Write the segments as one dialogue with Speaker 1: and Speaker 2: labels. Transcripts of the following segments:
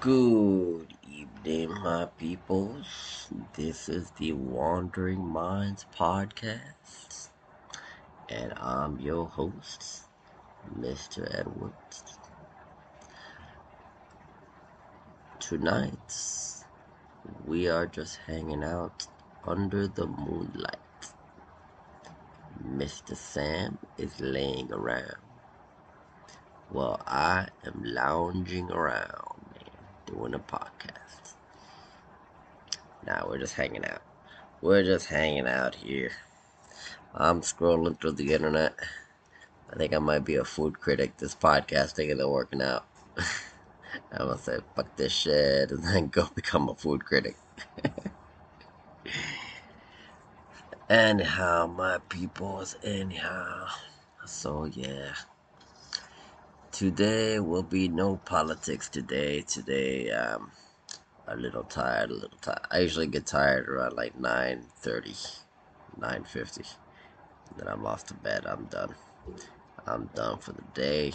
Speaker 1: Good evening, my peoples. This is the Wandering Minds podcast, and I'm your host, Mr. Edwards. Tonight, we are just hanging out under the moonlight. Mr. Sam is laying around while I am lounging around doing a podcast. Now we're just hanging out. We're just hanging out here. I'm scrolling through the internet. I think I might be a food critic. This podcast thing isn't working out. I'm gonna say fuck this shit and then go become a food critic. anyhow, my peoples, anyhow. So yeah. Today will be no politics today. Today, um, a little tired, a little tired. I usually get tired around like 9.30, 9.50. Then I'm off to bed. I'm done. I'm done for the day.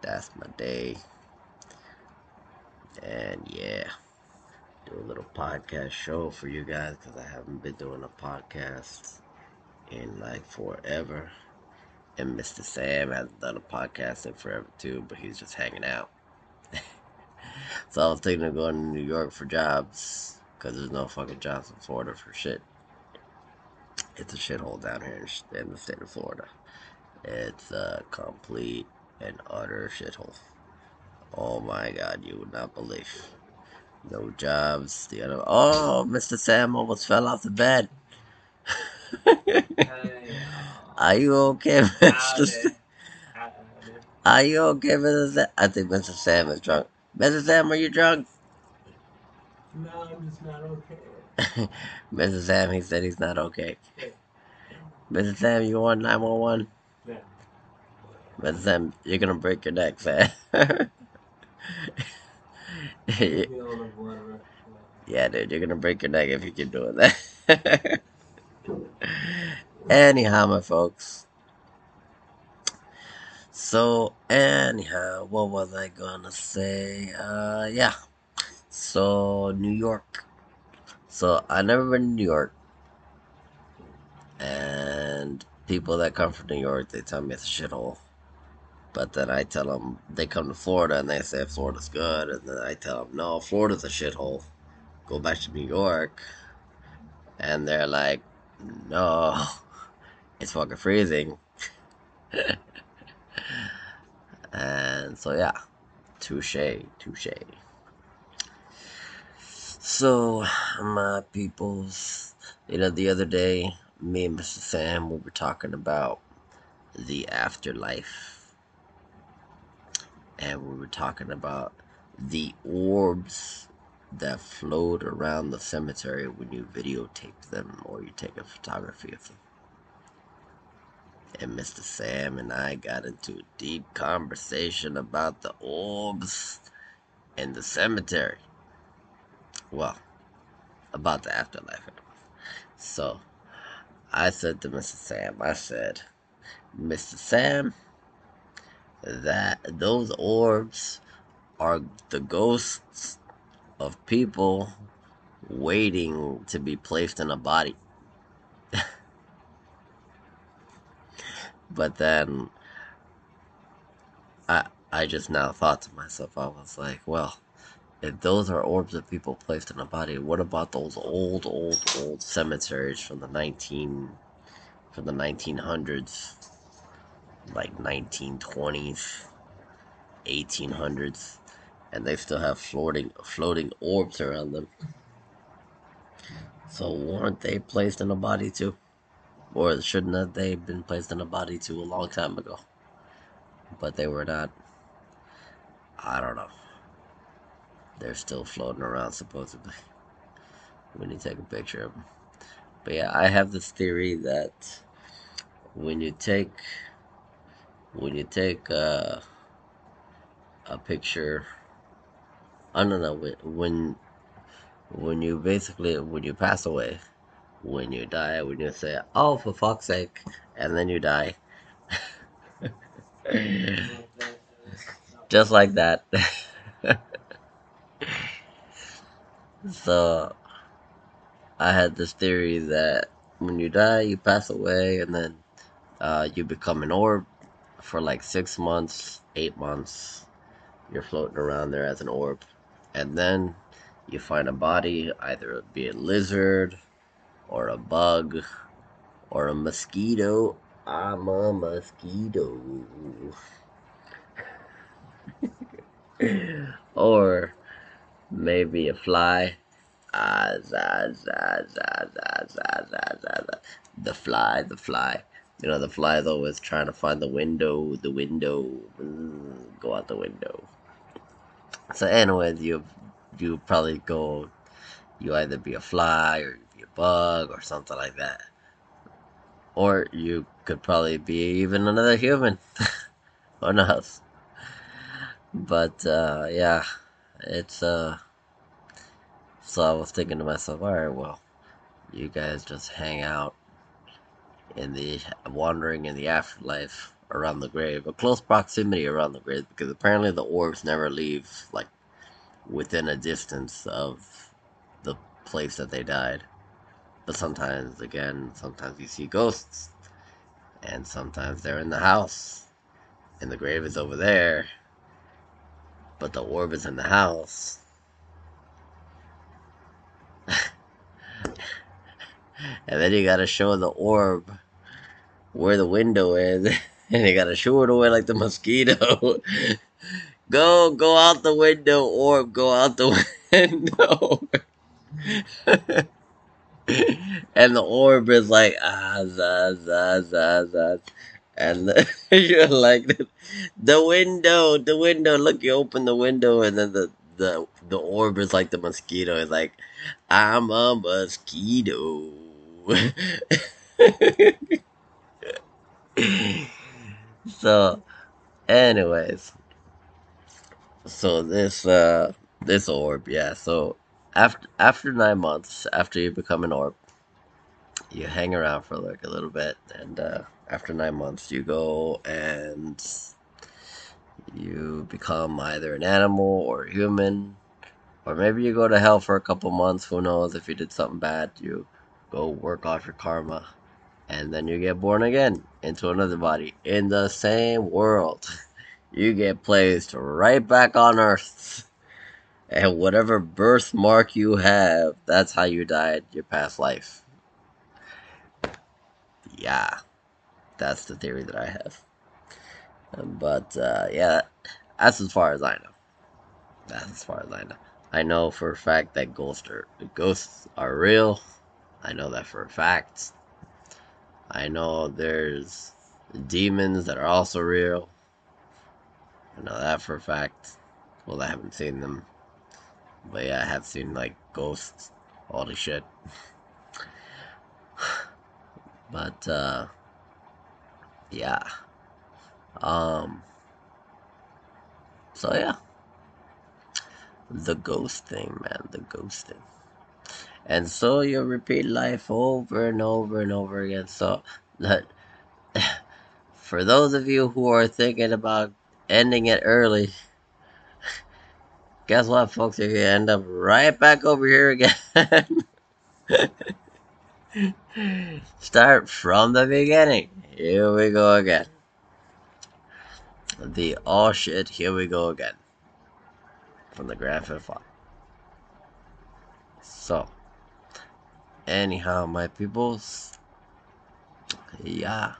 Speaker 1: That's my day. And yeah, do a little podcast show for you guys because I haven't been doing a podcast in like forever. And Mr. Sam hasn't done a podcast in forever too, but he's just hanging out. so I was thinking of going to New York for jobs because there's no fucking jobs in Florida for shit. It's a shithole down here in the state of Florida. It's a complete and utter shithole. Oh my god, you would not believe. No jobs. The other. Oh, Mr. Sam almost fell off the bed. Are you okay, with Mr. Are you okay, Mr. Sam? I think Mr. Sam is drunk. Mr. Sam, are you drunk?
Speaker 2: No, I'm just not okay.
Speaker 1: Mr. Sam, he said he's not okay. Mr. Sam, you want 911?
Speaker 2: Yeah.
Speaker 1: Mr. Sam, you're gonna break your neck, Sam. yeah, dude, you're gonna break your neck if you keep doing that. Anyhow, my folks. So, anyhow, what was I gonna say? Uh, yeah. So, New York. So, I never been to New York. And people that come from New York, they tell me it's a shithole. But then I tell them they come to Florida and they say Florida's good. And then I tell them, no, Florida's a shithole. Go back to New York. And they're like, no, it's fucking freezing. and so, yeah, touche, touche. So, my peoples, you know, the other day, me and Mr. Sam, we were talking about the afterlife. And we were talking about the orbs that float around the cemetery when you videotape them or you take a photography of them. And Mr. Sam and I got into a deep conversation about the orbs in the cemetery. Well, about the afterlife. So I said to Mr. Sam, I said, Mr. Sam, that those orbs are the ghosts of people waiting to be placed in a body. but then I I just now thought to myself, I was like, well, if those are orbs of people placed in a body, what about those old, old, old cemeteries from the nineteen from the nineteen hundreds, like nineteen twenties, eighteen hundreds? and they still have floating floating orbs around them. So weren't they placed in a body too? Or shouldn't they have been placed in a body too a long time ago? But they were not. I don't know. They're still floating around supposedly. When you take a picture of them. But yeah, I have this theory that when you take when you take uh, a picture I don't know when when you basically when you pass away, when you die, when you say, "Oh, for fuck's sake," and then you die, just like that. So I had this theory that when you die, you pass away, and then uh, you become an orb for like six months, eight months. You're floating around there as an orb, and then you find a body, either be a lizard or a bug or a mosquito. I'm a mosquito. or maybe a fly. Ah. The fly, the fly. You know, the fly is always trying to find the window, the window. Mm, go out the window. So, anyways, you you probably go. You either be a fly or you a bug or something like that, or you could probably be even another human. Who knows? But uh, yeah, it's uh. So I was thinking to myself, all right, well, you guys just hang out in the wandering in the afterlife around the grave, a close proximity around the grave, because apparently the orbs never leave like within a distance of the place that they died. But sometimes, again, sometimes you see ghosts, and sometimes they're in the house, and the grave is over there, but the orb is in the house. and then you gotta show the orb where the window is, and you gotta show it away like the mosquito. go, go out the window, orb, go out the window. And the orb is like ah za za za za, and the, you're like the window, the window. Look, you open the window, and then the the the orb is like the mosquito. It's like I'm a mosquito. so, anyways, so this uh this orb, yeah. So after after nine months, after you become an orb, you hang around for like a little bit, and uh, after nine months, you go and you become either an animal or human, or maybe you go to hell for a couple months. Who knows? If you did something bad, you go work off your karma, and then you get born again into another body in the same world. You get placed right back on Earth. And whatever birthmark you have, that's how you died your past life. Yeah, that's the theory that I have. But uh, yeah, that's as far as I know. That's as far as I know. I know for a fact that ghosts are ghosts are real. I know that for a fact. I know there's demons that are also real. I know that for a fact. Well, I haven't seen them. But yeah, I have seen like ghosts. all the shit. But uh yeah. Um so yeah. The ghost thing, man, the ghost thing. And so you repeat life over and over and over again. So that for those of you who are thinking about ending it early, guess what, folks? You're gonna end up right back over here again. Start from the beginning. Here we go again. The oh shit, here we go again. From the Grand Theft Auto. So, anyhow, my peoples, yeah.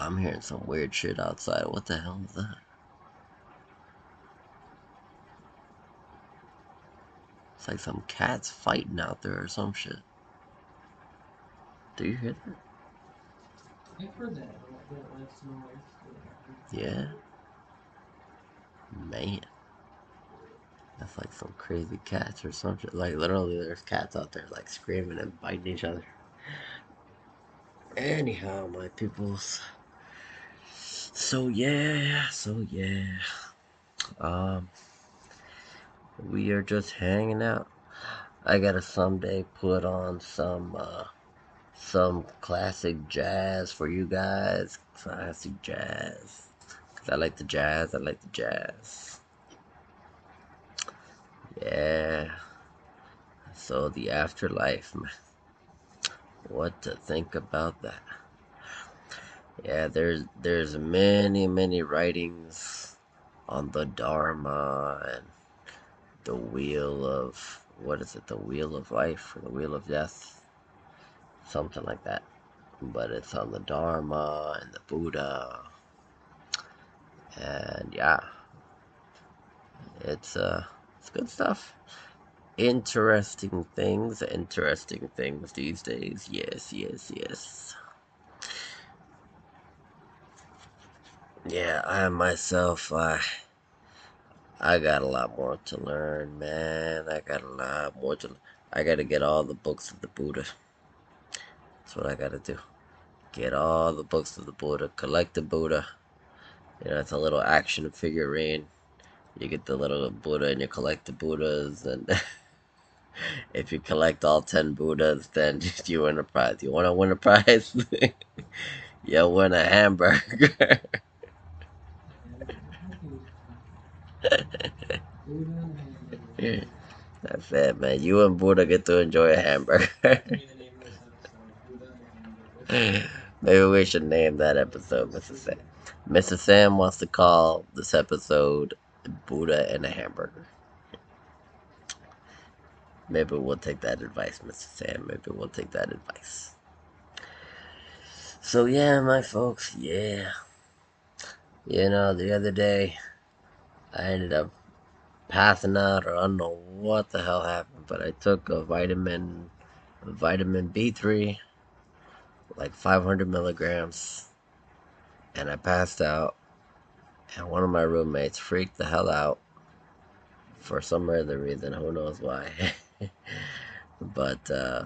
Speaker 1: I'm hearing some weird shit outside. What the hell is that? It's like some cats fighting out there or some shit. Do you hear that?
Speaker 2: I've heard that.
Speaker 1: Yeah. Man. That's like some crazy cats or some shit. Like literally there's cats out there like screaming and biting each other. Anyhow, my peoples. So yeah, so yeah. Um we are just hanging out. I gotta someday put on some uh some classic jazz for you guys. Classic jazz. Cause I like the jazz, I like the jazz. Yeah. So the afterlife. What to think about that? Yeah, there's there's many many writings on the Dharma and the wheel of what is it? The wheel of life or the wheel of death, something like that. But it's on the Dharma and the Buddha, and yeah, it's uh, it's good stuff. Interesting things, interesting things these days. Yes, yes, yes. Yeah, I myself, I, I got a lot more to learn, man. I got a lot more to. I got to get all the books of the Buddha. That's what I got to do. Get all the books of the Buddha. Collect the Buddha. You know, it's a little action figurine. You get the little Buddha and you collect the Buddhas, and if you collect all ten Buddhas, then you win a prize. You want to win a prize? you win a hamburger. That's it, man. You and Buddha get to enjoy a hamburger. Maybe we should name that episode Mrs. Sam. Mrs. Sam wants to call this episode Buddha and a Hamburger. Maybe we'll take that advice, Mr. Sam. Maybe we'll take that advice. So, yeah, my folks, yeah. You know, the other day, I ended up passing out, or I don't know what the hell happened, but I took a vitamin, a vitamin B3, like 500 milligrams, and I passed out. And one of my roommates freaked the hell out for some other reason. Who knows why? but uh,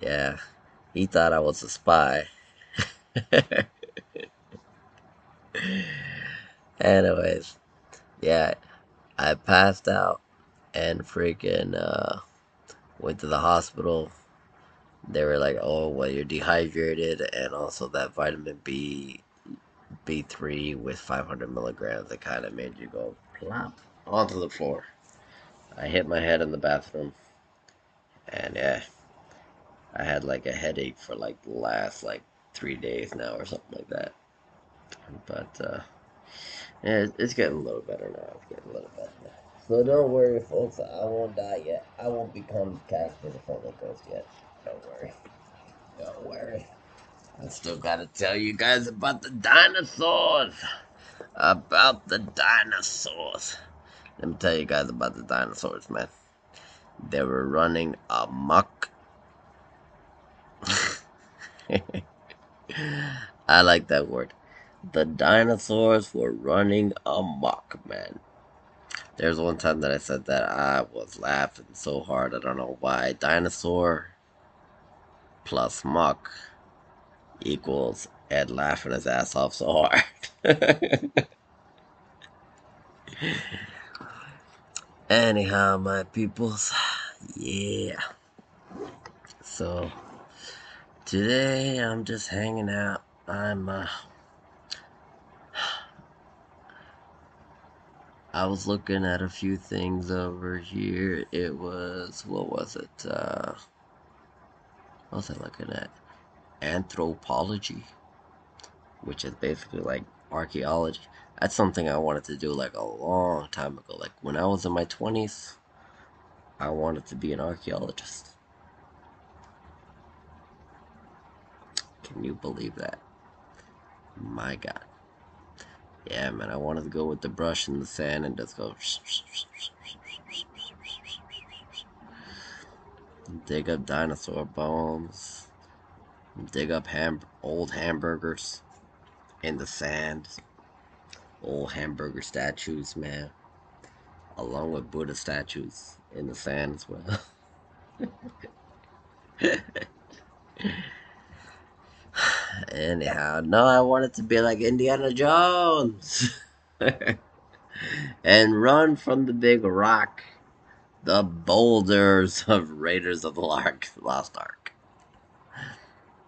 Speaker 1: yeah, he thought I was a spy. Anyways, yeah, I passed out and freaking uh, went to the hospital. They were like, "Oh, well, you're dehydrated, and also that vitamin B, B three with 500 milligrams. It kind of made you go plop onto the floor." I hit my head in the bathroom, and yeah, I had like a headache for like the last like three days now or something like that. But uh, yeah, it's getting a little better now. It's getting a little better now. So don't worry, folks. I won't die yet. I won't become Casper the Friendly Ghost yet. Don't worry. Don't worry. I still gotta tell you guys about the dinosaurs. About the dinosaurs. Let me tell you guys about the dinosaurs, man. They were running amok. I like that word. The dinosaurs were running amok, man. There's one time that I said that I was laughing so hard. I don't know why. Dinosaur plus muck equals Ed laughing his ass off so hard. Anyhow, my peoples, yeah. So today I'm just hanging out. I'm uh I was looking at a few things over here. It was what was it? Uh what was I looking at? Anthropology. Which is basically like archaeology. That's something I wanted to do like a long time ago. Like when I was in my twenties, I wanted to be an archaeologist. Can you believe that? My God. Yeah, man, I wanted to go with the brush in the sand and just go. Dig up dinosaur bones. Dig up ham- old hamburgers in the sand. Old hamburger statues, man. Along with Buddha statues in the sand as well. Anyhow, no, I want it to be like Indiana Jones and run from the big rock, the boulders of Raiders of the Lark, Lost Ark.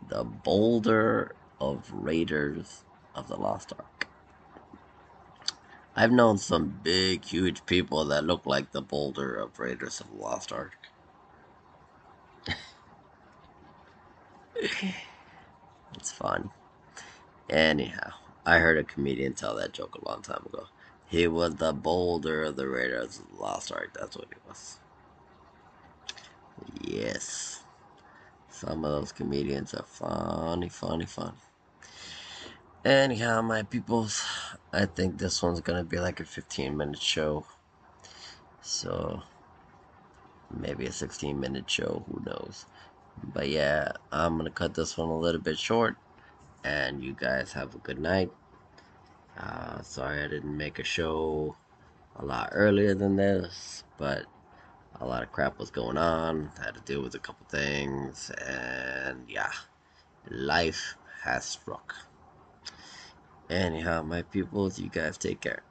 Speaker 1: The boulder of Raiders of the Lost Ark. I've known some big, huge people that look like the boulder of Raiders of the Lost Ark. it's fun. Anyhow, I heard a comedian tell that joke a long time ago. He was the boulder of the Raiders of the Lost Ark. That's what he was. Yes. Some of those comedians are funny, funny, funny. Anyhow, my peoples, I think this one's gonna be like a 15 minute show. So, maybe a 16 minute show, who knows. But yeah, I'm gonna cut this one a little bit short. And you guys have a good night. Uh, sorry I didn't make a show a lot earlier than this, but a lot of crap was going on. I had to deal with a couple things, and yeah, life has struck. Anyhow, my peoples, you guys take care.